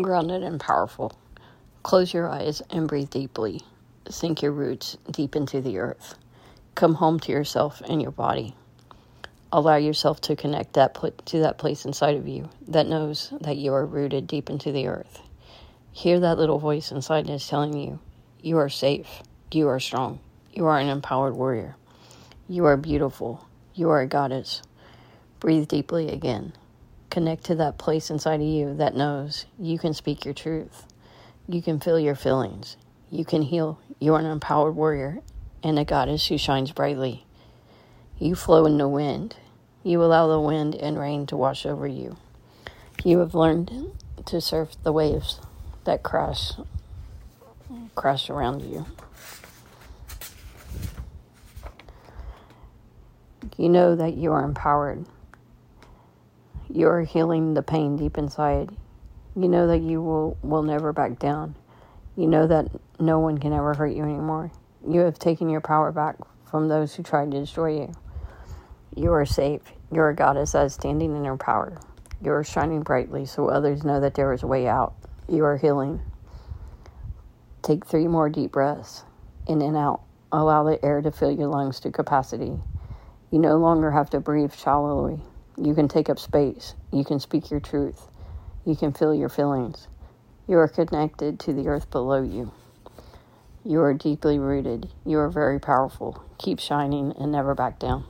grounded and powerful. Close your eyes and breathe deeply. Sink your roots deep into the earth. Come home to yourself and your body. Allow yourself to connect that pl- to that place inside of you that knows that you are rooted deep into the earth. Hear that little voice inside that's telling you, you are safe, you are strong, you are an empowered warrior, you are beautiful, you are a goddess. Breathe deeply again. Connect to that place inside of you that knows you can speak your truth. You can feel your feelings. You can heal. You are an empowered warrior and a goddess who shines brightly. You flow in the wind. You allow the wind and rain to wash over you. You have learned to surf the waves that crash crash around you. You know that you are empowered. You are healing the pain deep inside. You know that you will, will never back down. You know that no one can ever hurt you anymore. You have taken your power back from those who tried to destroy you. You are safe. You are a goddess that is uh, standing in her power. You are shining brightly so others know that there is a way out. You are healing. Take three more deep breaths in and out. Allow the air to fill your lungs to capacity. You no longer have to breathe shallowly. You can take up space. You can speak your truth. You can feel your feelings. You are connected to the earth below you. You are deeply rooted. You are very powerful. Keep shining and never back down.